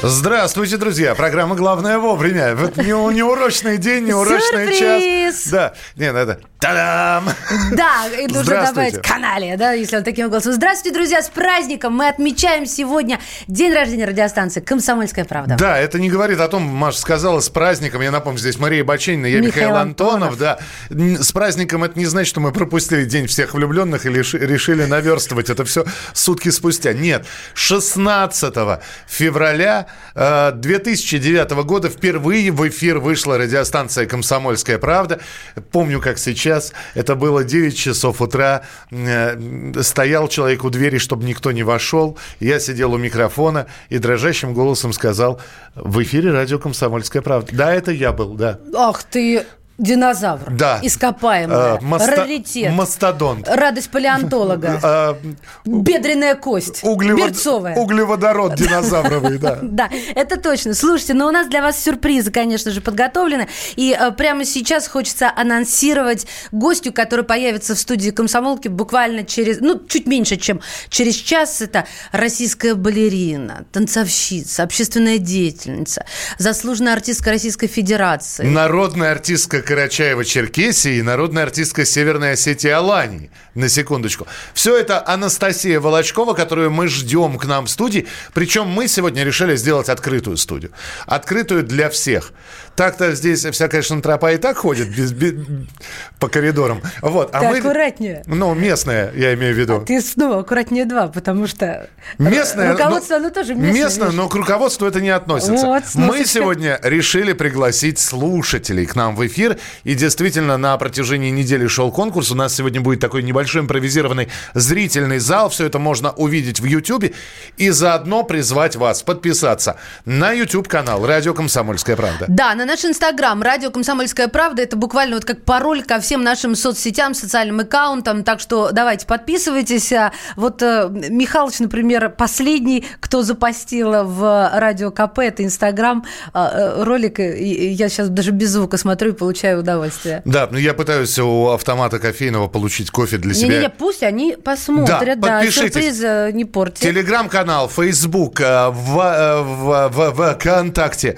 Здравствуйте, друзья. Программа «Главное вовремя». Вот не, неурочный день, неурочный Сюрприз! час. Да. Не, надо. Та-дам! Да, и нужно добавить канале, да, если он таким голосом. Здравствуйте, друзья, с праздником! Мы отмечаем сегодня день рождения радиостанции «Комсомольская правда». Да, это не говорит о том, Маша сказала, с праздником. Я напомню, здесь Мария Баченина, я Михаил, Михаил Антонов. Антонов. Да. С праздником это не значит, что мы пропустили День всех влюбленных и решили наверстывать это все сутки спустя. Нет, 16 февраля э, 2009 года впервые в эфир вышла радиостанция «Комсомольская правда». Помню, как сейчас. Это было 9 часов утра. Э, Стоял человек у двери, чтобы никто не вошел. Я сидел у микрофона и дрожащим голосом сказал, в эфире радио «Комсомольская правда». Да, это я был, да. Ах ты, динозавр. Да. Ископаемая. Э, моста- Раритет. Мастодонт. Радость палеонтолога. Э, Бедренная кость. углевод- Берцовая. Углеводород динозавровый, да. Да, это точно. Слушайте, но у нас для вас сюрпризы, конечно же, подготовлены. И э, прямо сейчас хочется анонсировать гостю, который появится в студии комсомолки буквально через, ну, чуть меньше, чем через час. Это российская балерина, танцовщица, общественная деятельница, заслуженная артистка Российской Федерации. Народная артистка Карачаева-Черкесии и народная артистка Северной Осетии Алании. На секундочку. Все это Анастасия Волочкова, которую мы ждем к нам в студии. Причем мы сегодня решили сделать открытую студию. Открытую для всех. Так-то здесь вся, конечно, тропа и так ходит без- без- по коридорам. Вот. А Ты мы... аккуратнее. Ну, местная, я имею в виду. Ты снова аккуратнее два, потому что Местное, руководство, но- оно тоже местное. местное, но к руководству это не относится. Вот, Мы сегодня решили пригласить слушателей к нам в эфир. И действительно, на протяжении недели шел конкурс. У нас сегодня будет такой небольшой импровизированный зрительный зал. Все это можно увидеть в Ютьюбе. И заодно призвать вас подписаться на YouTube-канал «Радио Комсомольская правда». Да, на наш инстаграм радио «Комсомольская правда» это буквально вот как пароль ко всем нашим соцсетям, социальным аккаунтам, так что давайте подписывайтесь. А Вот э, Михалыч, например, последний, кто запостил в радио КП, это инстаграм, э, э, ролик, я сейчас даже без звука смотрю и получаю удовольствие. Да, ну я пытаюсь у автомата кофейного получить кофе для себя. Не-не-не, пусть они посмотрят, да, сюрприз э, не портите. Телеграм-канал, Фейсбук, э, в, э, в, в- в ВКонтакте.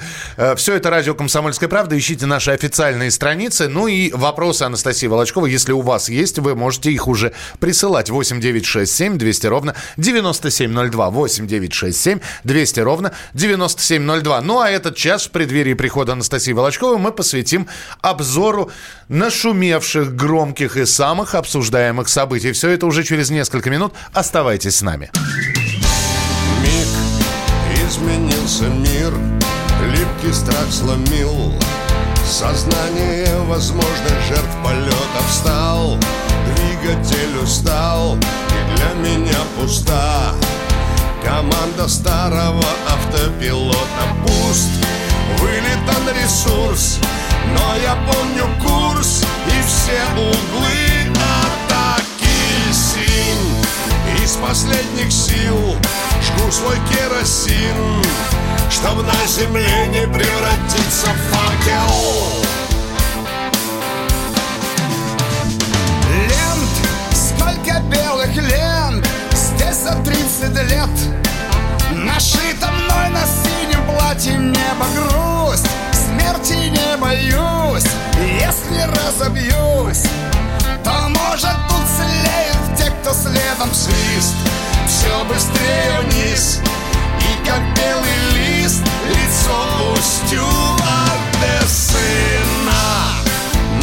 Все это радио «Комсомольская правда». Ищите наши официальные страницы. Ну и вопросы Анастасии Волочковой, если у вас есть, вы можете их уже присылать. 8 9 6 7 200 ровно 9702. 8 9 6 7 200 ровно 9702. Ну а этот час в преддверии прихода Анастасии Волочковой мы посвятим обзору нашумевших, громких и самых обсуждаемых событий. Все это уже через несколько минут. Оставайтесь с нами. Миг изменился мир, липкий страх сломил Сознание возможных жертв полетов стал Двигатель устал и для меня пуста Команда старого автопилота пуст Вылетан ресурс, но я помню курс И все углы атаки синь. Из последних сил Жгу свой керосин Чтоб на земле не превратиться в факел. Лент, сколько белых лент Здесь за 30 лет. Нашито мной на синем платье небо не боюсь Если разобьюсь то может тут слеют те, кто следом свист. Все быстрее вниз И как белый лист Лицо устью сына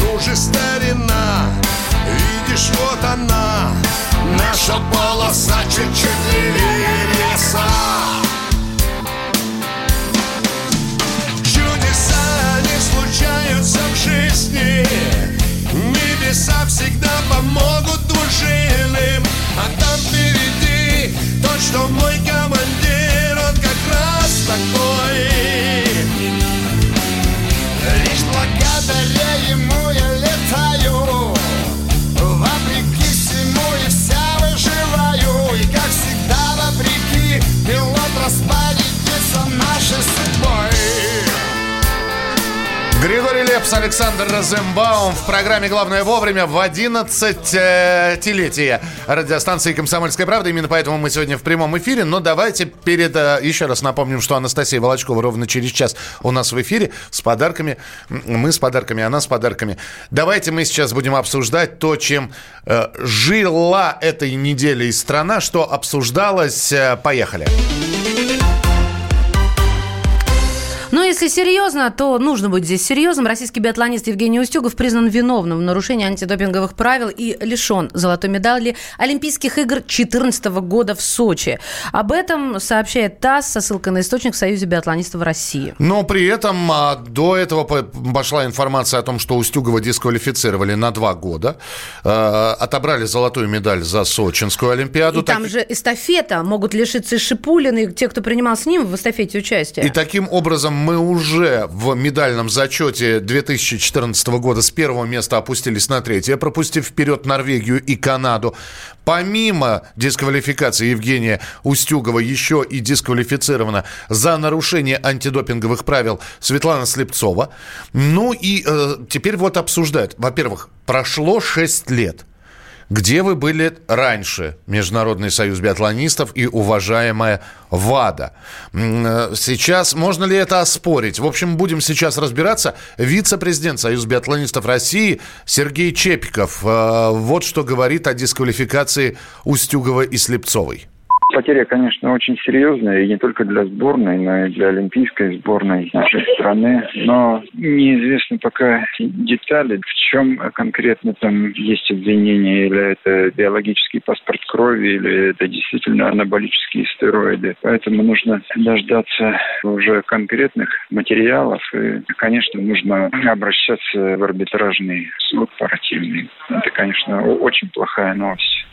Ну же, старина Видишь, вот она Наша полоса чуть-чуть левее леса жизни. Небеса всегда помогут двужильным А там впереди тот, что мой командир Он как раз такой Лепс, Александр Розенбаум в программе «Главное вовремя» в 11-летие радиостанции «Комсомольская правда». Именно поэтому мы сегодня в прямом эфире. Но давайте перед... Э, еще раз напомним, что Анастасия Волочкова ровно через час у нас в эфире с подарками. Мы с подарками, она с подарками. Давайте мы сейчас будем обсуждать то, чем э, жила этой неделей страна, что обсуждалось. Э, поехали. Поехали. Если серьезно, то нужно быть здесь серьезным. Российский биатлонист Евгений Устюгов признан виновным в нарушении антидопинговых правил и лишен золотой медали Олимпийских игр 2014 года в Сочи. Об этом сообщает ТАСС со ссылкой на источник в Союзе биатлонистов России. Но при этом а, до этого пошла информация о том, что Устюгова дисквалифицировали на два года. А, отобрали золотую медаль за Сочинскую Олимпиаду. И так... там же эстафета. Могут лишиться и Шипулин, и те, кто принимал с ним в эстафете участие. И таким образом мы уже в медальном зачете 2014 года с первого места опустились на третье, пропустив вперед Норвегию и Канаду. Помимо дисквалификации Евгения Устюгова, еще и дисквалифицирована за нарушение антидопинговых правил Светлана Слепцова. Ну и э, теперь вот обсуждают. Во-первых, прошло 6 лет – где вы были раньше, Международный союз биатлонистов и уважаемая ВАДА? Э, сейчас можно ли это оспорить? В общем, будем сейчас разбираться. Вице-президент Союза биатлонистов России Сергей Чепиков. Э, вот что говорит о дисквалификации Устюгова и Слепцовой. Потеря, конечно, очень серьезная, и не только для сборной, но и для олимпийской сборной нашей страны. Но неизвестны пока детали, в чем конкретно там есть обвинение, или это биологический паспорт крови, или это действительно анаболические стероиды. Поэтому нужно дождаться уже конкретных материалов, и, конечно, нужно обращаться в арбитражный суд спортивный. Это, конечно, очень плохая новость.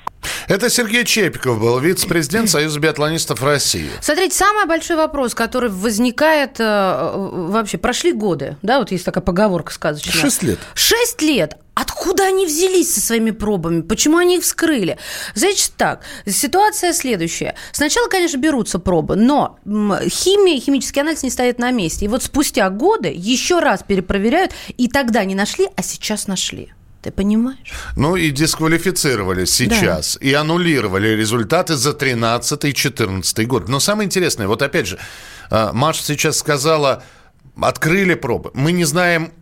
Это Сергей Чепиков был, вице-президент Союза биатлонистов России. Смотрите, самый большой вопрос, который возникает э, вообще, прошли годы, да, вот есть такая поговорка сказочная. Шесть лет. Шесть лет. Откуда они взялись со своими пробами? Почему они их вскрыли? Значит так, ситуация следующая. Сначала, конечно, берутся пробы, но химия, химический анализ не стоит на месте. И вот спустя годы еще раз перепроверяют, и тогда не нашли, а сейчас нашли. Ты понимаешь? Ну и дисквалифицировали сейчас. Да. И аннулировали результаты за 13 и 14 год. Но самое интересное, вот опять же, а, Маша сейчас сказала, открыли пробы. Мы не знаем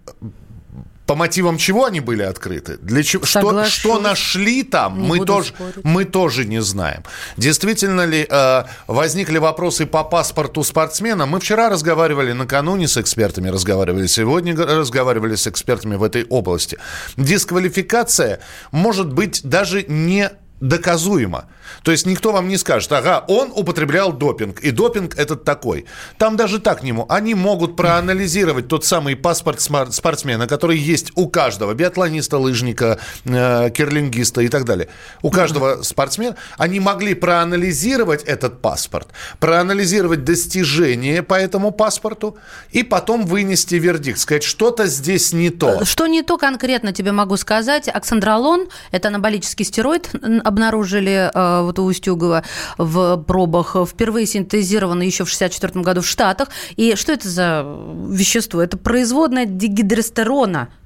по мотивам чего они были открыты? Для чего? Что, что нашли там? мы тоже, мы тоже не знаем. Действительно ли э, возникли вопросы по паспорту спортсмена? Мы вчера разговаривали накануне с экспертами, разговаривали сегодня, разговаривали с экспертами в этой области. Дисквалификация может быть даже не доказуемо. То есть никто вам не скажет, ага, он употреблял допинг, и допинг этот такой. Там даже так нему. Они могут проанализировать тот самый паспорт спортсмена, который есть у каждого биатлониста, лыжника, э, кирлингиста и так далее. У каждого спортсмена. Они могли проанализировать этот паспорт, проанализировать достижения по этому паспорту и потом вынести вердикт, сказать, что-то здесь не то. Что не то конкретно тебе могу сказать. Оксандролон – это анаболический стероид, обнаружили э, вот у Устюгова в пробах, впервые синтезировано еще в 1964 году в Штатах. И что это за вещество? Это производное дигидростерона –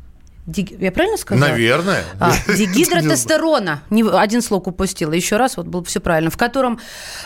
я правильно сказала? Наверное. А, дигидротестерона. Один слог упустила. Еще раз, вот было все правильно. В котором,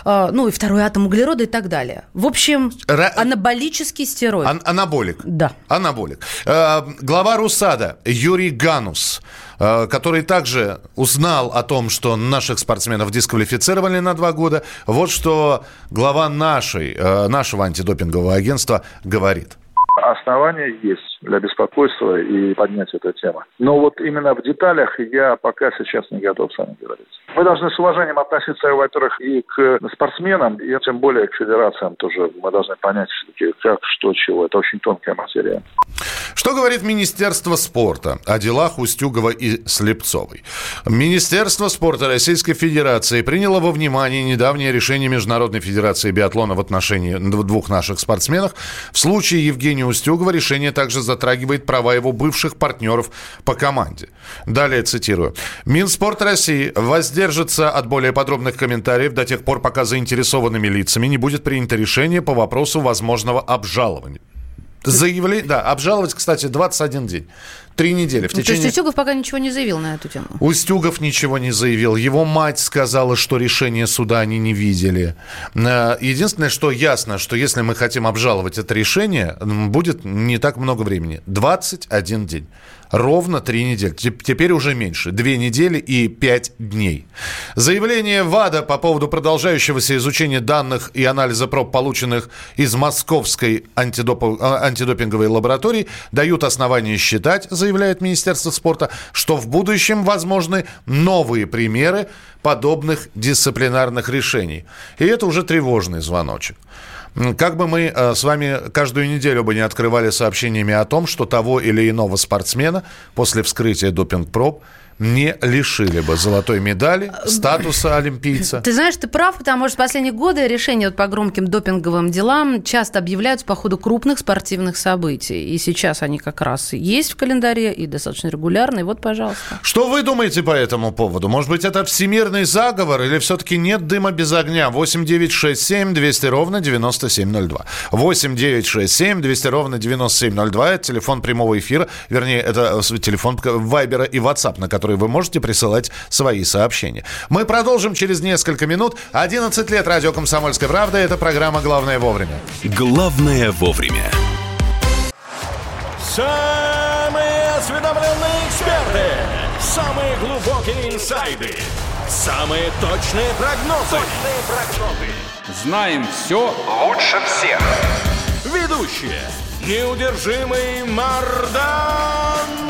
а, ну, и второй атом углерода и так далее. В общем, Ра... анаболический стероид. Ан- анаболик. Да. Анаболик. Э, глава РУСАДА Юрий Ганус э, который также узнал о том, что наших спортсменов дисквалифицировали на два года. Вот что глава нашей, э, нашего антидопингового агентства говорит. Основания есть для беспокойства и поднять эту тему. Но вот именно в деталях я пока сейчас не готов с вами говорить. Мы должны с уважением относиться, во-первых, и к спортсменам, и тем более к федерациям тоже. Мы должны понять все-таки, как, что, чего. Это очень тонкая материя. Что говорит Министерство спорта о делах Устюгова и Слепцовой? Министерство спорта Российской Федерации приняло во внимание недавнее решение Международной Федерации биатлона в отношении двух наших спортсменов. В случае Евгения Устюгова решение также затрагивает права его бывших партнеров по команде. Далее цитирую. Минспорт России воздержится от более подробных комментариев до тех пор, пока заинтересованными лицами не будет принято решение по вопросу возможного обжалования. Заявление, да, обжаловать, кстати, 21 день. Три недели. В Ну, То течение... есть Устюгов пока ничего не заявил на эту тему. Устюгов ничего не заявил. Его мать сказала, что решение суда они не видели. Э, Единственное, что ясно, что если мы хотим обжаловать это решение, будет не так много времени. 21 день. Ровно три недели. Теп- Теперь уже меньше. Две недели и пять дней. Заявление ВАДА по поводу продолжающегося изучения данных и анализа проб, полученных из Московской антидопо- а, антидопинговой лаборатории, дают основания считать, заявляет Министерство спорта, что в будущем возможны новые примеры подобных дисциплинарных решений. И это уже тревожный звоночек. Как бы мы э, с вами каждую неделю бы не открывали сообщениями о том, что того или иного спортсмена после вскрытия допинг-проб не лишили бы золотой медали, статуса олимпийца. Ты знаешь, ты прав, потому что в последние годы решения вот по громким допинговым делам часто объявляются по ходу крупных спортивных событий. И сейчас они как раз есть в календаре и достаточно регулярно. И вот, пожалуйста. Что вы думаете по этому поводу? Может быть, это всемирный заговор или все-таки нет дыма без огня? 8 9 6 7 200 ровно 9702. 8 9 6 7 200 ровно 9702. Это телефон прямого эфира. Вернее, это э, телефон Вайбера и WhatsApp, на который вы можете присылать свои сообщения. Мы продолжим через несколько минут. 11 лет радио «Комсомольская правда». Это программа «Главное вовремя». Главное вовремя. Самые осведомленные эксперты. Самые глубокие инсайды. Самые точные прогнозы. Точные прогнозы. Знаем все лучше всех. Ведущие. Неудержимый Мардан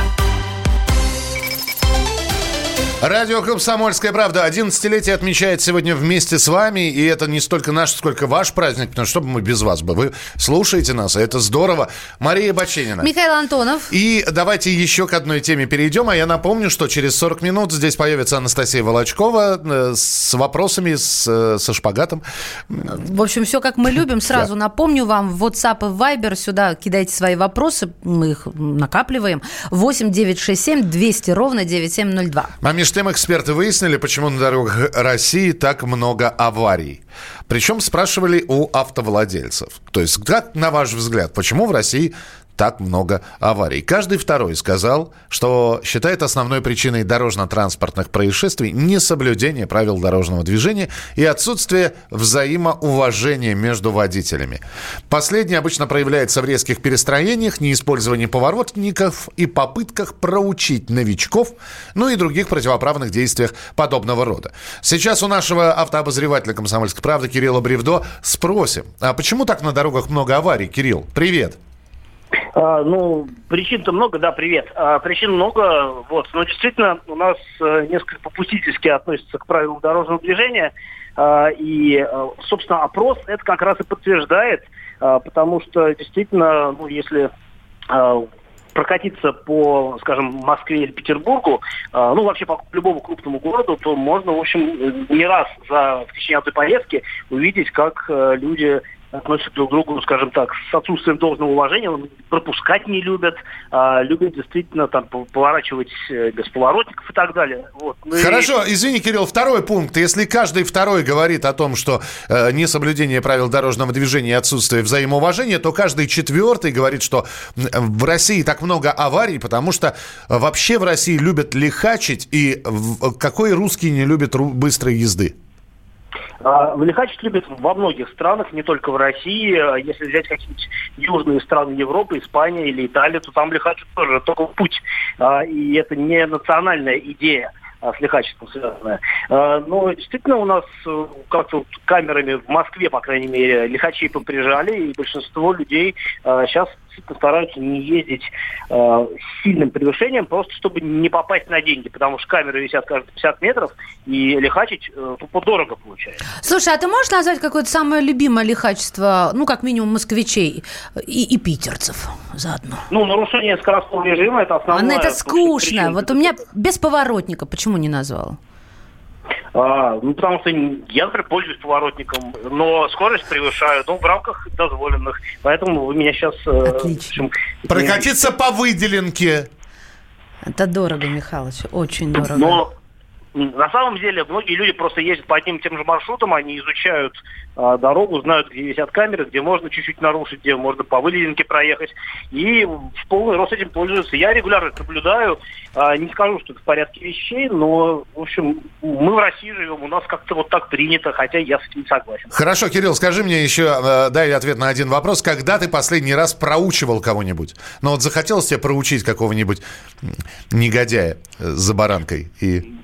Радио «Комсомольская правда» 11-летие отмечает сегодня вместе с вами. И это не столько наш, сколько ваш праздник. Потому что что бы мы без вас бы? Вы слушаете нас, это здорово. Мария Баченина. Михаил Антонов. И давайте еще к одной теме перейдем. А я напомню, что через 40 минут здесь появится Анастасия Волочкова э, с вопросами, с, э, со шпагатом. В общем, все как мы любим. Сразу напомню вам, в WhatsApp и Viber сюда кидайте свои вопросы, мы их накапливаем. 8 967 200 ровно 9702. А между тем эксперты выяснили, почему на дорогах России так много аварий. Причем спрашивали у автовладельцев. То есть, как на ваш взгляд, почему в России так много аварий. Каждый второй сказал, что считает основной причиной дорожно-транспортных происшествий несоблюдение правил дорожного движения и отсутствие взаимоуважения между водителями. Последнее обычно проявляется в резких перестроениях, неиспользовании поворотников и попытках проучить новичков, ну и других противоправных действиях подобного рода. Сейчас у нашего автообозревателя «Комсомольской правды» Кирилла Бревдо спросим, а почему так на дорогах много аварий? Кирилл, привет. А, ну, причин-то много, да, привет. А, причин много, вот. Но действительно у нас э, несколько попустительски относятся к правилам дорожного движения. А, и, э, собственно, опрос это как раз и подтверждает, потому что действительно, ну, если прокатиться по, скажем, Москве или Петербургу, ну, вообще по любому крупному городу, то можно, в общем, не раз за в течение одной поездки увидеть, как э, люди относятся друг к другу, скажем так, с отсутствием должного уважения, пропускать не любят, а, любят действительно там пов- поворачивать э, без поворотников и так далее. Вот. Ну и- Хорошо, извини, Кирилл, второй пункт. Если каждый второй говорит о том, что э, несоблюдение правил дорожного движения и отсутствие взаимоуважения, то каждый четвертый говорит, что м, в России так много аварий, потому что э, вообще в России любят лихачить, и какой русский не любит быстрой езды? А, Лихачить любят во многих странах, не только в России. А Если взять какие-нибудь южные страны Европы, Испания или Италия, то там лихачат тоже только путь. А, И это не национальная идея с лихачеством связанная. А, Но действительно у нас э, как-то камерами в Москве, по крайней мере, лихачей поприжали, и большинство людей сейчас действительно стараются не ездить э, с сильным превышением, просто чтобы не попасть на деньги, потому что камеры висят каждые 50 метров, и лихачить э, тупо дорого получается. Слушай, а ты можешь назвать какое-то самое любимое лихачество, ну, как минимум, москвичей и, и питерцев заодно? Ну, нарушение скоростного режима – это основное. А, это скучно. Вот у меня без поворотника почему не назвал? А, ну, потому что я, например, пользуюсь поворотником, но скорость превышаю, ну, в рамках дозволенных. Поэтому вы меня сейчас... Э, Отлично. Общем, Прокатиться по выделенке. Это дорого, Михалыч, очень дорого. Но на самом деле многие люди просто ездят по одним и тем же маршрутам, они изучают а, дорогу, знают, где висят камеры, где можно чуть-чуть нарушить, где можно по выделенке проехать. И в полный рост этим пользуются. Я регулярно это наблюдаю. А, не скажу, что это в порядке вещей, но, в общем, мы в России живем, у нас как-то вот так принято, хотя я с этим согласен. Хорошо, Кирилл, скажи мне еще, э, дай ответ на один вопрос. Когда ты последний раз проучивал кого-нибудь? Ну вот захотелось тебе проучить какого-нибудь негодяя за баранкой и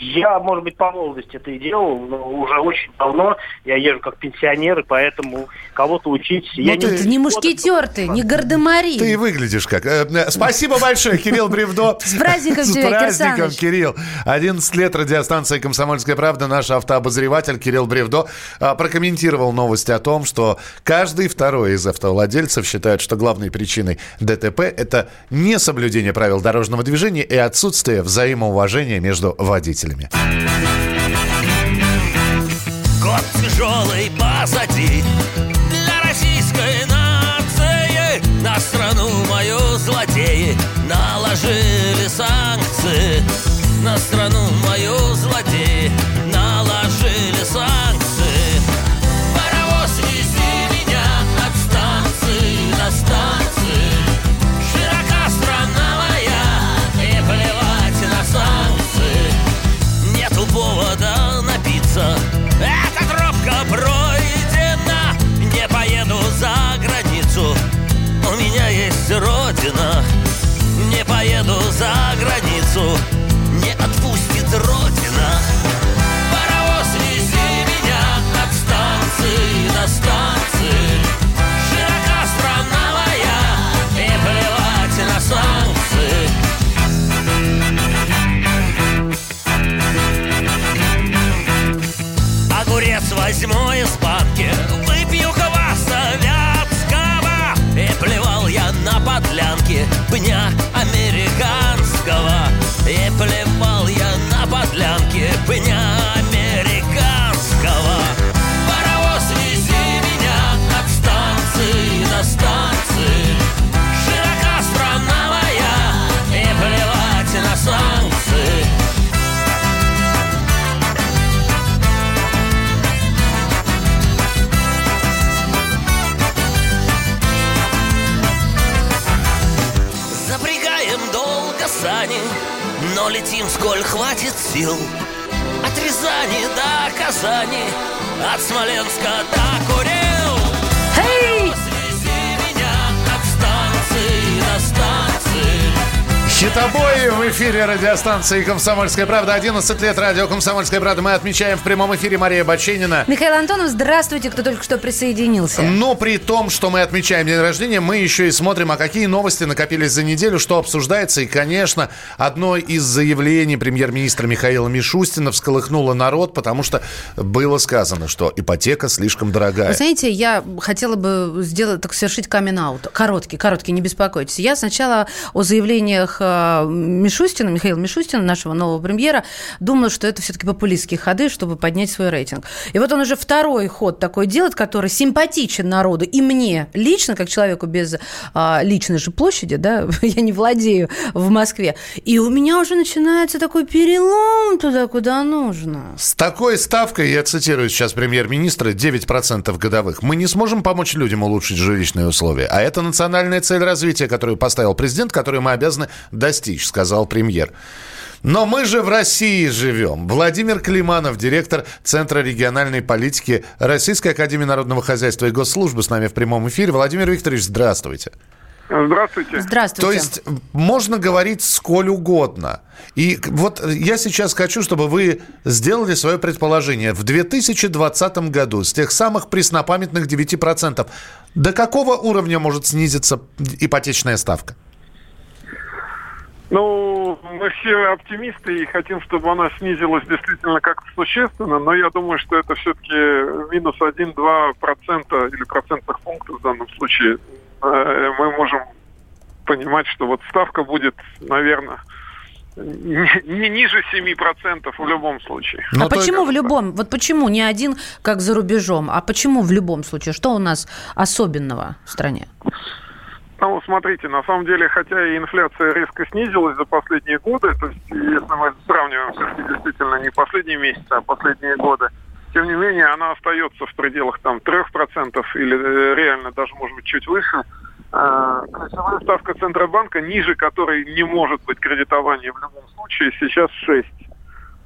я, может быть, по молодости это и делал, но уже очень давно я езжу как пенсионер, и поэтому кого-то учить... Ну, я ты не, не мушкетер ты, не гардемари. Ты выглядишь как... Э, э, спасибо большое, Кирилл Бревдо. С праздником тебя, С праздником, Кирилл. 11 лет радиостанция «Комсомольская правда». Наш автообозреватель Кирилл Бревдо а, прокомментировал новость о том, что каждый второй из автовладельцев считает, что главной причиной ДТП – это несоблюдение правил дорожного движения и отсутствие взаимоуважения между водителями слушателями. Год тяжелый позади Для российской нации На страну мою злодеи Наложили санкции На страну мою злодеи летим, сколь хватит сил. От Рязани до Казани От Смоленска до Курил! Свези меня от станции до станции Хитобой в эфире радиостанции «Комсомольская правда». 11 лет радио «Комсомольская правда». Мы отмечаем в прямом эфире Мария Баченина. Михаил Антонов, здравствуйте, кто только что присоединился. Но при том, что мы отмечаем день рождения, мы еще и смотрим, а какие новости накопились за неделю, что обсуждается. И, конечно, одно из заявлений премьер-министра Михаила Мишустина всколыхнуло народ, потому что было сказано, что ипотека слишком дорогая. Вы знаете, я хотела бы сделать, так совершить камин-аут. Короткий, короткий, не беспокойтесь. Я сначала о заявлениях э, Мишустина, Михаила Мишустина, нашего нового премьера, думала, что это все-таки популистские ходы, чтобы поднять свой рейтинг. И вот он уже второй ход такой делает, который симпатичен народу и мне лично, как человеку без а, личной же площади, да, я не владею в Москве. И у меня уже начинается такой перелом туда, куда нужно. С такой ставкой, я цитирую сейчас премьер-министра, 9% годовых, мы не сможем помочь людям улучшить жилищные условия. А это национальная цель развития, которую поставил президент, которую мы обязаны достичь, сказал премьер. Но мы же в России живем. Владимир Климанов, директор Центра региональной политики Российской Академии Народного Хозяйства и Госслужбы с нами в прямом эфире. Владимир Викторович, здравствуйте. Здравствуйте. Здравствуйте. То есть можно говорить сколь угодно. И вот я сейчас хочу, чтобы вы сделали свое предположение. В 2020 году с тех самых преснопамятных 9% до какого уровня может снизиться ипотечная ставка? Ну, мы все оптимисты и хотим, чтобы она снизилась действительно как-то существенно, но я думаю, что это все-таки минус 1-2 процента или процентных пунктов в данном случае. Э, Мы можем понимать, что вот ставка будет, наверное, не, ниже 7 процентов в любом случае. Ну, а почему в любом? Вот почему не один, как за рубежом, а почему в любом случае? Что у нас особенного в стране? Ну, смотрите, на самом деле, хотя и инфляция резко снизилась за последние годы, то есть, если мы сравниваем все-таки действительно не последние месяцы, а последние годы, тем не менее, она остается в пределах там 3% или э, реально даже, может быть, чуть выше. А, Ключевая ставка Центробанка, ниже которой не может быть кредитование в любом случае, сейчас 6.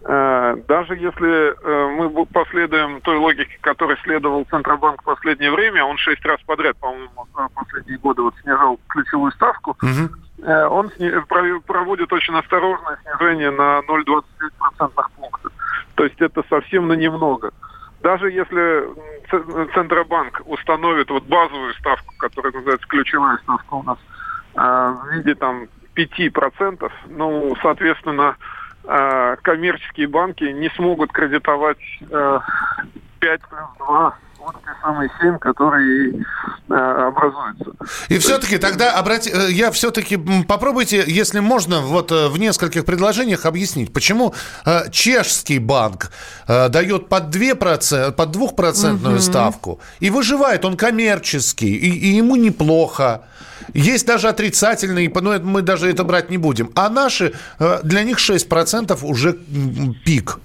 Э, Даже если э, мы последуем той логике, которой следовал Центробанк в последнее время, он шесть раз подряд, по-моему, в последние годы вот снижал ключевую ставку, э, он проводит очень осторожное снижение на 0,25 процентных пунктов. То есть это совсем на немного. Даже если Центробанк установит вот базовую ставку, которая называется ключевая ставка у нас, э, в виде там 5%, ну, соответственно, э, коммерческие банки не смогут кредитовать э, 5 плюс 2, вот те самые 7, которые э, образуются. И все-таки тогда обрати... э, я все-таки попробуйте, если можно, вот э, в нескольких предложениях объяснить, почему э, чешский банк э, дает под 2%, под 2% ставку и выживает, он коммерческий, и, и ему неплохо. Есть даже отрицательные, но мы даже это брать не будем. А наши, э, для них 6% уже пик.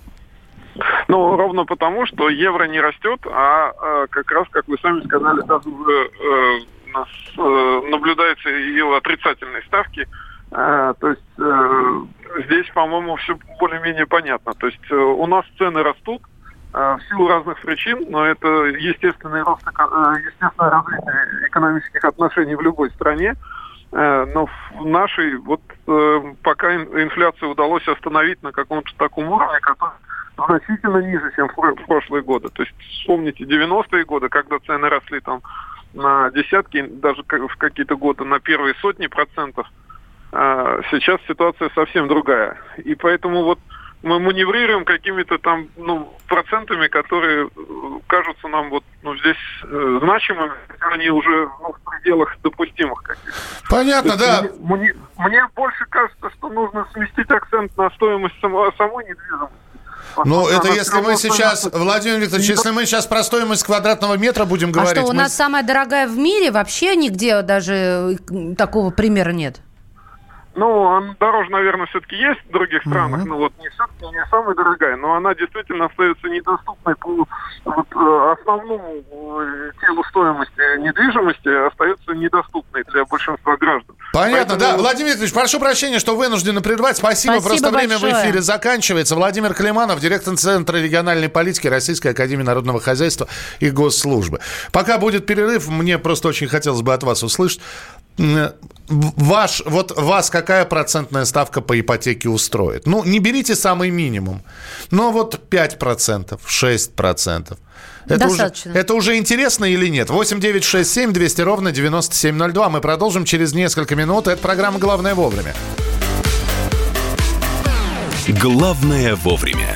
Ну, ровно потому, что евро не растет, а э, как раз, как вы сами сказали, даже э, нас наблюдается ее отрицательные ставки. То есть здесь, по-моему, все более-менее понятно. То есть у нас цены растут в силу разных причин, но это естественный рост, э, естественное развитие экономических отношений в любой стране. Э, Но в нашей вот э, пока ин- инфляцию удалось остановить на каком-то таком уровне, который значительно ниже, чем в про- в прошлые годы. То есть вспомните 90-е годы, когда цены росли там на десятки, даже в какие-то годы на первые сотни процентов. А сейчас ситуация совсем другая. И поэтому вот мы маневрируем какими-то там ну, процентами, которые э, кажутся нам вот ну, здесь э, значимыми, хотя они уже ну, в пределах допустимых каких-то. Понятно, есть да. Мне, мне- мне больше кажется, что нужно сместить акцент на стоимость само- самой недвижимости. Ну, Поскольку это если мы сейчас, стоимость- Владимир Викторович, если мы сейчас про стоимость квадратного метра будем А говорить... что, у мы нас самая дорогая в мире? Вообще нигде даже э, такого примера нет. Ну, дороже, наверное, все-таки есть в других странах, но вот не все-таки не самая дорогая, но она действительно остается недоступной по вот, э, основному э, телу стоимости недвижимости, остается недоступной для большинства граждан. Понятно, Поэтому- да. Владимир Викторович, прошу прощения, что вынуждены прервать. Спасибо, Спасибо просто время в большое. эфире заканчивается. Владимир Климанов, директор Центра региональной политики Российской Академии Народного Хозяйства и Госслужбы. Пока будет перерыв, мне просто очень хотелось бы от вас услышать. Ваш, вот вас какая процентная ставка по ипотеке устроит? Ну, не берите самый минимум, но вот 5%, 6%. Это уже, Достаточно. это уже интересно или нет? 8 9 6 7 200 ровно 9702. Мы продолжим через несколько минут. Это программа «Главное вовремя». Главное вовремя.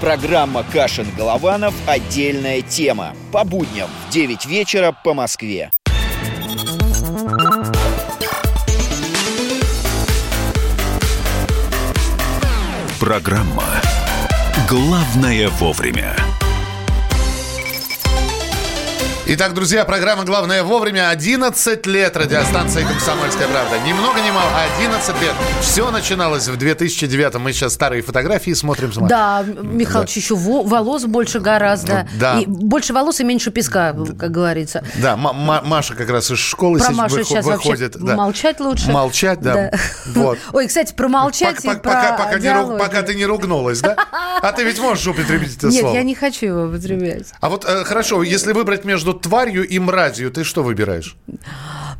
Программа «Кашин-Голованов. Отдельная тема». По будням в 9 вечера по Москве. Программа «Главное вовремя». Итак, друзья, программа «Главное вовремя». 11 лет радиостанции «Комсомольская правда». Ни много ни мало, 11 лет. Все начиналось в 2009 Мы сейчас старые фотографии смотрим. смотрим. Да, Михалыч, еще во- волос больше гораздо. Да. И больше волос и меньше песка, как говорится. Да, Ма- Ма- Маша как раз из школы Про сейчас Машу выхо- сейчас выходит. вообще да. молчать лучше. Молчать, да. Вот. Ой, кстати, про молчать Пока, и про пока- пока не пока ты не ругнулась, да? А ты ведь можешь употребить это Нет, слово. я не хочу его употреблять. А вот э, хорошо, если выбрать между тварью и мразью, ты что выбираешь?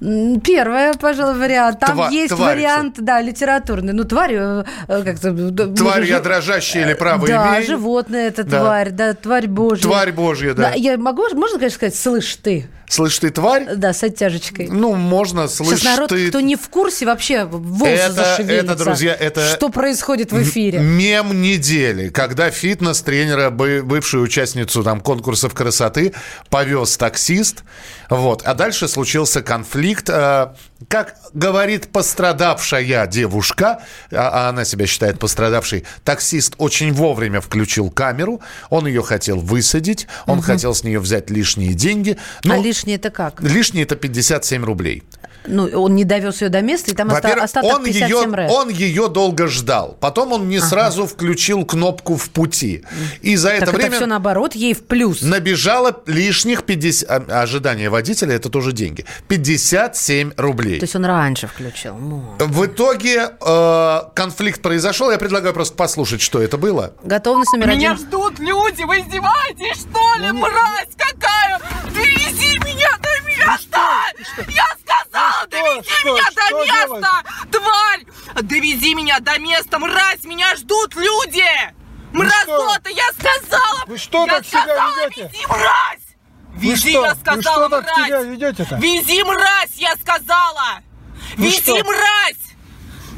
Первое, пожалуй, вариант. Там Тва- есть тварь, вариант, да, литературный. Ну, тварь э, э, как-то... да, Тварь я дрожащая или право Да, имею? животное это Да. тварь, да, тварь божья. Тварь божья, да. Я могу, можно, конечно, сказать, слышь ты? Слышь, ты тварь? Да, с оттяжечкой. Ну, можно, слышь, Сейчас народ, ты... кто не в курсе, вообще волосы Это- зашевелится. это, друзья, это- Что происходит в эфире? Мем недели, когда фитнес-тренера, бы- бывшую участницу там конкурсов красоты, повез таксист, вот, а дальше случился конфликт. Э, Как говорит пострадавшая девушка, а а она себя считает пострадавшей, таксист очень вовремя включил камеру, он ее хотел высадить, он Мгм. хотел с нее взять лишние деньги. Но А лишнее это как? лишние это 57 рублей. Ну, он не довез ее до места, и там оста- Во-первых, остаток он 57 ее, ре. он ее долго ждал. Потом он не сразу включил кнопку в пути. И за это так время это все наоборот, ей в плюс. набежало лишних 50... а- Ожидание водителя – это тоже деньги. 57 рублей. То есть он раньше включил. Ну. В итоге э, конфликт произошел. Я предлагаю просто послушать, что это было. Готовность номер Меня один. ждут люди, вы издеваетесь, что ли, мразь какая? Довези меня до места! Я сказала, довези что- меня что до места! делать? Тварь! Довези меня до места, мразь! Меня ждут люди! Мразота, я сказала! Вы что я так себя сказала, ведете? вези, мразь! Вы Вези, что? я Вы сказала, что так себя ведете-то? Вези, мразь, я сказала! Вы Вези, что? мразь!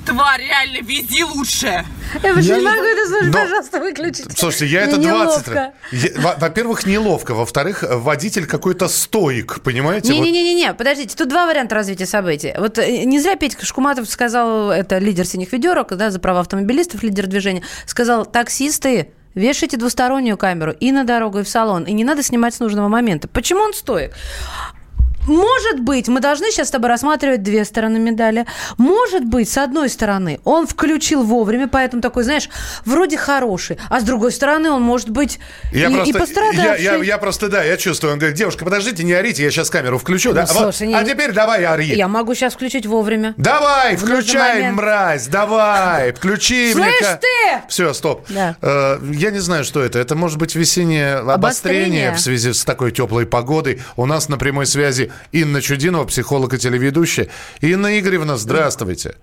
Тварь, реально, вези лучше! Я больше не могу это слушать, Но- пожалуйста, выключите. Слушайте, я это Мне 20 неловко. раз. Я- во- Во-первых, неловко. Во-вторых, водитель какой-то стоик, понимаете? Не-не-не-не, подождите, тут два варианта развития событий. Вот э, не зря Петька Шкуматов сказал, это лидер «Синих ведерок», да, за права автомобилистов, лидер движения, сказал, таксисты, вешайте двустороннюю камеру и на дорогу, и в салон, и не надо снимать с нужного момента. Почему он стоит? Может быть, мы должны сейчас с тобой рассматривать две стороны медали. Может быть, с одной стороны, он включил вовремя, поэтому такой, знаешь, вроде хороший, а с другой стороны, он может быть Я и, просто, и пострадавший. Я, я- я просто, да, я чувствую. Он говорит, девушка, подождите, не орите, я сейчас камеру включу. да? Ну, Вот. слушай, не- А теперь давай ори. Я могу сейчас включить вовремя. Давай, включай, мразь, давай, включи мне. Слышь ты! Все, стоп. Да. Э, я не знаю, что это. Это может быть весеннее обострение, Обострение. в связи с такой теплой погодой. У нас на прямой связи Инна Чудинова, психолог и телеведущая. Инна Игоревна, здравствуйте.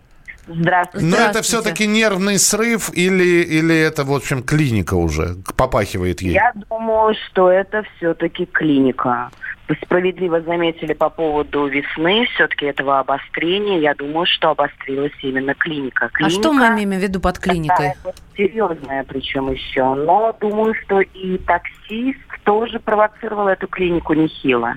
Здравствуйте. Но это все-таки нервный срыв или, или это, в общем, клиника уже попахивает ей? Я думаю, что это все-таки клиника. Вы справедливо заметили по поводу весны, все-таки этого обострения. Я думаю, что обострилась именно клиника. А клиника что мы имеем в виду под клиникой? серьезная причем еще. Но думаю, что и таксист тоже провоцировал эту клинику нехило.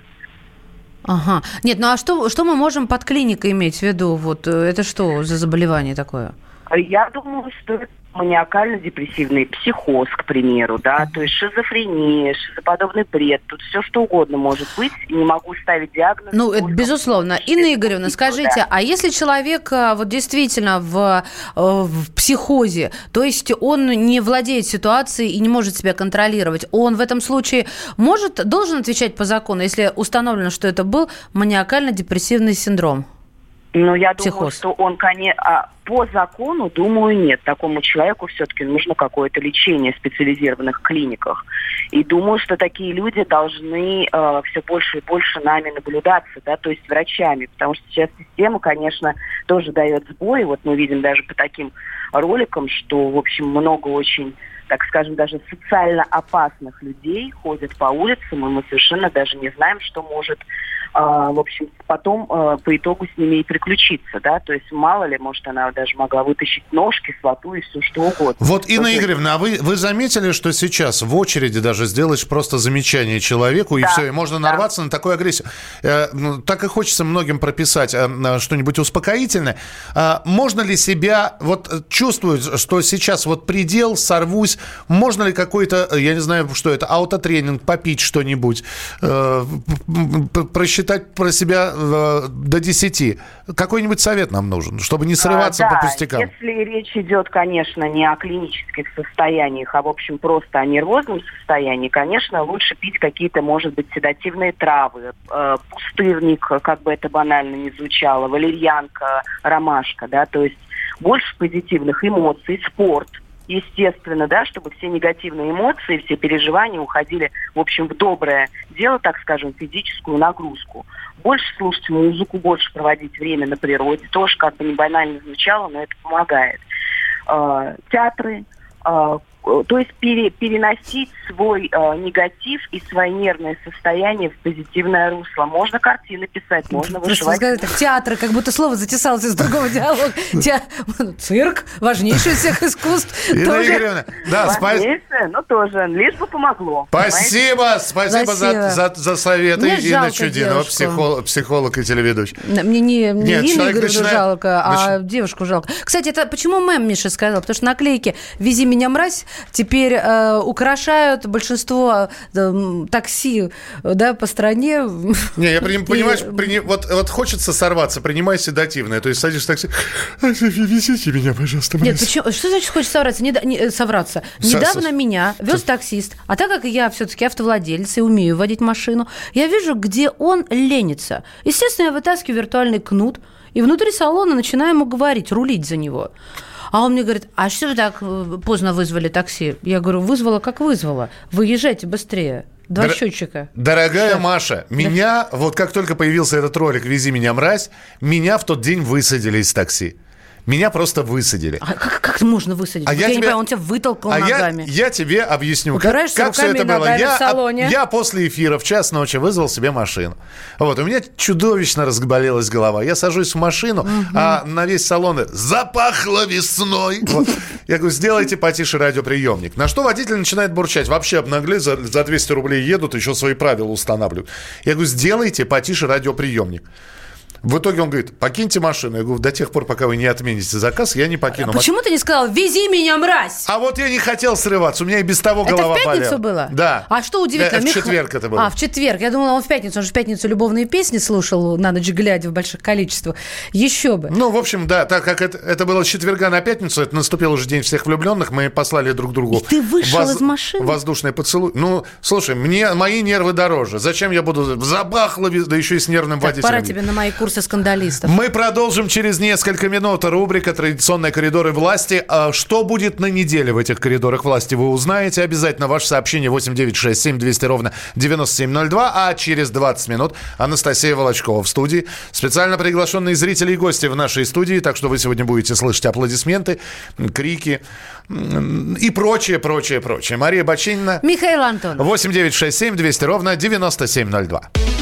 Ага. Нет, ну а что, что мы можем под клиникой иметь в виду? Вот э, это что за заболевание такое? Я думаю, что это маниакально-депрессивный психоз, к примеру, да, то есть шизофрения, шизоподобный бред, тут все что угодно может быть, не могу ставить диагноз. Ну, это безусловно. Инна Игоревна, скажите, да. а если человек а, вот действительно в, э, в психозе, то есть он не владеет ситуацией и не может себя контролировать, он в этом случае может, должен отвечать по закону, если установлено, что это был маниакально-депрессивный синдром? Ну, я думаю, Психоз. что он, конечно, по закону, думаю, нет. Такому человеку все-таки нужно какое-то лечение в специализированных клиниках. И думаю, что такие люди должны все больше и больше нами наблюдаться, да, то есть врачами, потому что сейчас система, конечно, тоже дает сбой. Вот мы видим даже по таким роликам, что, в общем, много очень так скажем, даже социально опасных людей ходят по улицам, и мы совершенно даже не знаем, что может, э, в общем, потом э, по итогу с ними и приключиться, да, то есть мало ли, может, она даже могла вытащить ножки, свату и все что угодно. Вот, Инна Что-то- Игоревна, а вы, вы заметили, что сейчас в очереди даже сделаешь просто замечание человеку, и Да, все, и можно нарваться на такую агрессию. Э, ну, так и хочется многим прописать э, э, что-нибудь успокоительное. А можно ли себя, вот э, чувствую, что сейчас вот предел, сорвусь, Можно ли какой-то, э, я не знаю, что это, аутотренинг, попить что-нибудь, э, просчитать про себя э, до 10? Какой-нибудь совет нам нужен, чтобы не срываться а, по да, пустякам? Если речь идет, конечно, не о клинических состояниях, а, в общем, просто о нервозном состоянии, конечно, лучше пить какие-то, может быть, седативные травы, э, пустырник, как бы это банально не звучало, валерьянка, ромашка, да, то есть больше позитивных эмоций, спорт, естественно, да, чтобы все негативные эмоции, все переживания уходили, в общем, в доброе дело, так скажем, физическую нагрузку. Больше слушать музыку, больше проводить время на природе, тоже как бы не банально звучало, но это помогает. Э, театры, э, то есть пере, переносить свой э, негатив и свои нервные состояния в позитивное русло. Можно картины писать, можно вышивать. Сказать, так, театр, как будто слово затесалось из другого диалога. Цирк, важнейший из всех искусств. Ирина Игоревна, да, спасибо. но тоже, лишь бы помогло. Спасибо, спасибо, за, советы. Мне Инна Чудинова, психолог, психолог и телеведущий. Мне не, Инну Игоревну жалко, а девушку жалко. Кстати, это почему мем Миша сказал? Потому что наклейки «Вези меня, мразь» теперь э, украшают большинство э, такси да, по стране. Не, я при, понимаешь, при, вот, вот хочется сорваться, принимай седативное. То есть садишься в такси, везите меня, пожалуйста. Нет, почему, что значит хочется совраться? Не, не, совраться. Недавно С, меня вез таксист, а так как я все-таки автовладелец и умею водить машину, я вижу, где он ленится. Естественно, я вытаскиваю виртуальный кнут, и внутри салона начинаю ему говорить, рулить за него. А он мне говорит, а что вы так э, поздно вызвали такси? Я говорю, вызвала как вызвала. Выезжайте быстрее. Два Дор- счетчика. Дорогая Счет. Маша, меня, вот как только появился этот ролик «Вези меня, мразь», меня в тот день высадили из такси. Меня просто высадили. А как, как можно высадить? А я, я тебе... не понимаю, он тебя вытолкал а ногами. Я, я тебе объясню, как, как все это было. Я, в салоне. я после эфира в час ночи вызвал себе машину. Вот, у меня чудовищно разболелась голова. Я сажусь в машину, угу. а на весь салон запахло весной. Вот. Я говорю, сделайте потише радиоприемник. На что водитель начинает бурчать. Вообще обнаглели, за, за 200 рублей едут, еще свои правила устанавливают. Я говорю, сделайте потише радиоприемник. В итоге он говорит, покиньте машину. Я говорю, до тех пор, пока вы не отмените заказ, я не покину. А почему ты не сказал, вези меня, мразь? А вот я не хотел срываться, у меня и без того голова болела. Это в пятницу болела. было? Да. А что удивительно? В четверг это было. А, в четверг. Я думала, он в пятницу. Он же в пятницу любовные песни слушал на ночь глядя в больших количествах. Еще бы. Ну, в общем, да, так как это, это было с четверга на пятницу, это наступил уже день всех влюбленных, мы послали друг другу... И ты вышел воз... из машины? Воздушный поцелуй. Ну, слушай, мне мои нервы дороже. Зачем я буду забахло, да еще и с нервным так, водителем? пора тебе на мои курсы скандалистов. Мы продолжим через несколько минут. Рубрика «Традиционные коридоры власти». А что будет на неделе в этих коридорах власти, вы узнаете. Обязательно ваше сообщение 8967 200 ровно 9702. А через 20 минут Анастасия Волочкова в студии. Специально приглашенные зрители и гости в нашей студии. Так что вы сегодня будете слышать аплодисменты, крики и прочее, прочее, прочее. Мария Бочинина. Михаил Антон. 8967 200 ровно 9702.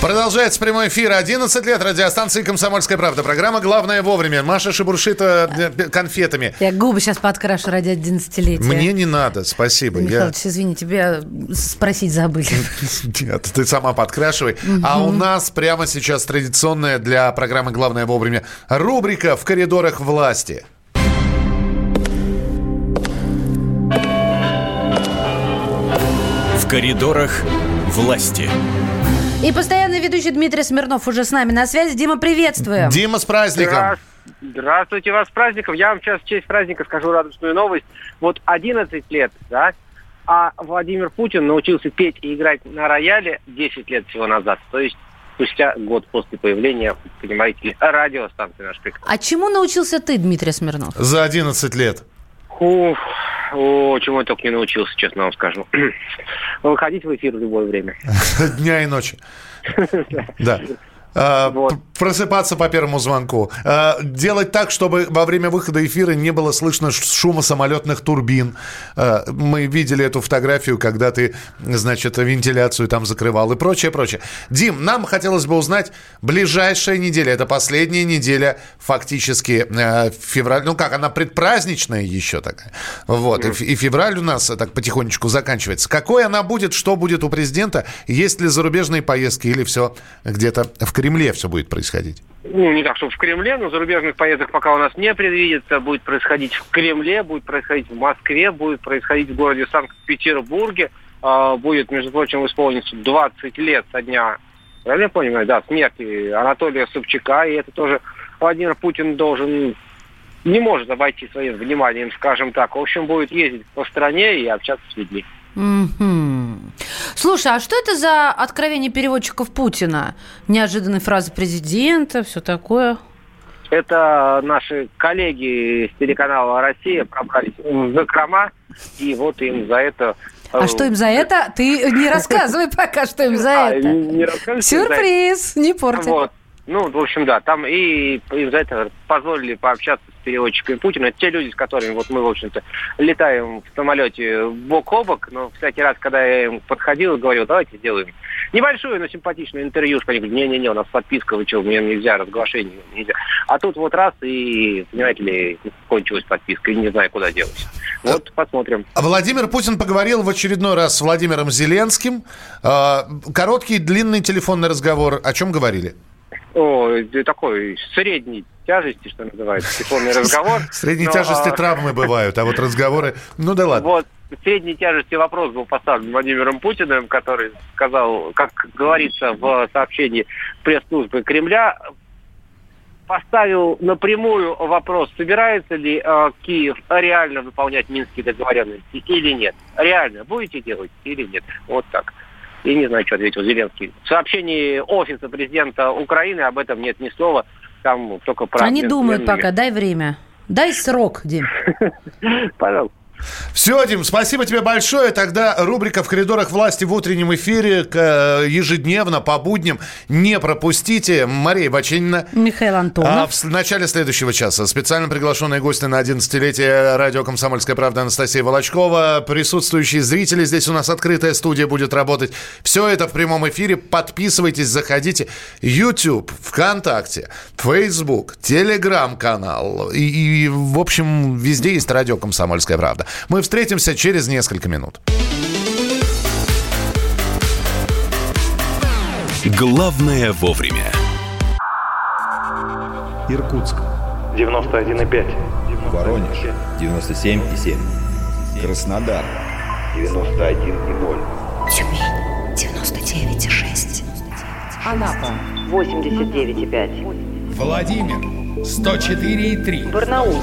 Продолжается прямой эфир. 11 лет радиостанции «Комсомольская правда». Программа «Главное вовремя». Маша Шибуршита э, конфетами. Я губы сейчас подкрашу ради 11-летия. Мне не надо, спасибо. Михайлович, я... извини, тебя спросить забыли. Нет, ты сама подкрашивай. А у нас прямо сейчас традиционная для программы «Главное вовремя» рубрика «В коридорах власти». В коридорах власти. И постоянный ведущий Дмитрий Смирнов уже с нами на связи. Дима, приветствую. Дима, с праздником. Здравствуйте, вас с праздником. Я вам сейчас в честь праздника скажу радостную новость. Вот 11 лет, да, а Владимир Путин научился петь и играть на рояле 10 лет всего назад. То есть спустя год после появления, понимаете ли, радиостанции наш прекрасный. А чему научился ты, Дмитрий Смирнов? За 11 лет. Ух, о, чему я только не научился, честно вам скажу. Выходить в эфир в любое время. Дня и ночи. Да. А, Просыпаться по первому звонку. А, Делать так, чтобы во время выхода эфира не было слышно шума самолетных турбин. А, Мы видели эту фотографию, когда ты, значит, вентиляцию там закрывал и прочее, прочее. Дим, нам хотелось бы узнать, ближайшая неделя, это последняя неделя фактически э, февраль, ну как, она предпраздничная еще такая. Вот, и февраль у нас так потихонечку заканчивается. Какой она будет, что будет у президента, есть ли зарубежные поездки или все где-то в Кремле все будет происходить? Ну, не так, чтобы в Кремле, но зарубежных поездок пока у нас не предвидится. Будет происходить в Кремле, будет происходить в Москве, будет происходить в городе Санкт-Петербурге. А, будет, между прочим, исполниться 20 лет со дня, правильно я понимаю, да, смерти Анатолия Собчака. И это тоже Владимир Путин должен не может обойти своим вниманием, скажем так. В общем, будет ездить по стране и общаться с людьми. Мгм. Слушай, а что это за откровение переводчиков Путина? Неожиданные фразы президента, все такое. Это наши коллеги с телеканала «Россия» пробрались в закрома, и вот им за это... э, А что им за это? Ты не рассказывай пока, что им за А, это. Сюрприз, не порти. Вот. Ну, в общем, да, там и им за это позволили пообщаться с переводчиками Путина. Это те люди, с которыми вот мы, в общем-то, летаем в самолете бок о бок, но всякий раз, когда я им подходил говорил, давайте сделаем небольшое, но симпатичное интервьюшку, они говорят, не-не-не, у нас подписка, вы что, мне нельзя, разглашение нельзя. А тут вот раз, и, понимаете ли, кончилась подписка, и не знаю, куда делась. Вот, посмотрим. А Владимир Путин поговорил в очередной раз с Владимиром Зеленским. А, Короткий, длинный телефонный разговор. О чем говорили? О, это такой средней тяжести, что называется, телефонный разговор. Средней Но, тяжести а, травмы бывают, а вот разговоры... Ну да ладно. Вот, средней тяжести вопрос был поставлен Владимиром Путиным, который сказал, как говорится в сообщении пресс-службы Кремля, поставил напрямую вопрос, собирается ли э, Киев реально выполнять минские договоренности или нет. Реально будете делать или нет. Вот так. И не знаю, что ответил Зеленский. В сообщении офиса президента Украины об этом нет ни слова. Там только про... Они думают пока, дай время. Дай срок, Дим. Пожалуйста. Все, Дим, спасибо тебе большое. Тогда рубрика «В коридорах власти» в утреннем эфире к- э, ежедневно, по будням. Не пропустите. Мария Бачинина. Михаил Антонов. А в начале следующего часа специально приглашенные гости на 11-летие радио «Комсомольская правда» Анастасия Волочкова. Присутствующие зрители. Здесь у нас открытая студия будет работать. Все это в прямом эфире. Подписывайтесь, заходите. YouTube, ВКонтакте, Facebook, Телеграм-канал. И, и, в общем, везде есть радио «Комсомольская правда». Мы встретимся через несколько минут. Главное вовремя. Иркутск. 91,5. Воронеж. 97,7. Краснодар. 91,0. Тюмень 99,6. Анапа 89,5. Владимир. 104,3. Барнаул